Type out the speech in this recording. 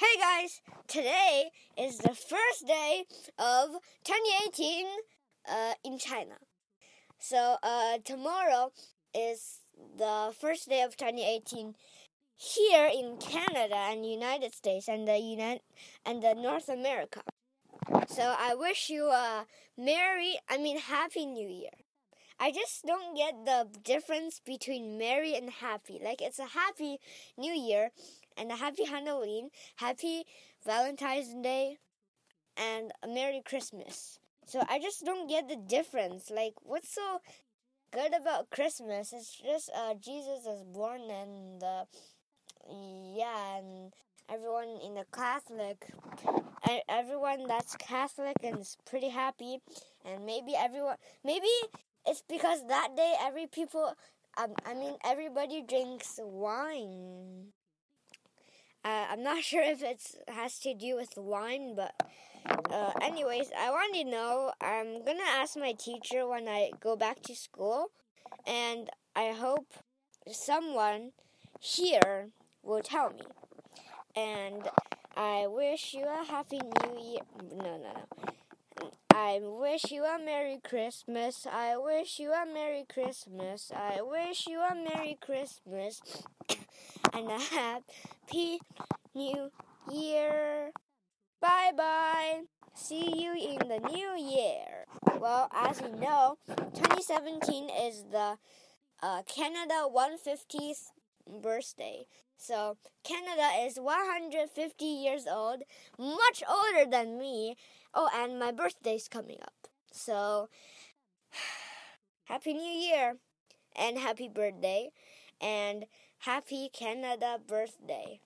Hey guys, today is the first day of 2018 uh, in China. So uh, tomorrow is the first day of 2018 here in Canada and United States and the United and the North America. So I wish you a merry, I mean happy new year. I just don't get the difference between merry and happy. Like it's a happy new year and a happy Halloween, happy Valentine's Day and a merry Christmas. So I just don't get the difference. Like what's so good about Christmas? It's just uh, Jesus is born and uh, yeah, and everyone in the Catholic, everyone that's Catholic and is pretty happy, and maybe everyone, maybe it's because that day every people, um, I mean everybody drinks wine. Uh, I'm not sure if it has to do with wine, but uh, anyways, I want to know. I'm gonna ask my teacher when I go back to school, and I hope someone here will tell me. And I wish you a happy new year. No, no, no. I wish you a Merry Christmas. I wish you a Merry Christmas. I wish you a Merry Christmas and a Happy New Year. Bye bye. See you in the new year. Well, as you know, 2017 is the uh, Canada 150th birthday. So Canada is 150 years old, much older than me. Oh, and my birthday's coming up. So Happy New Year and happy birthday and happy Canada birthday.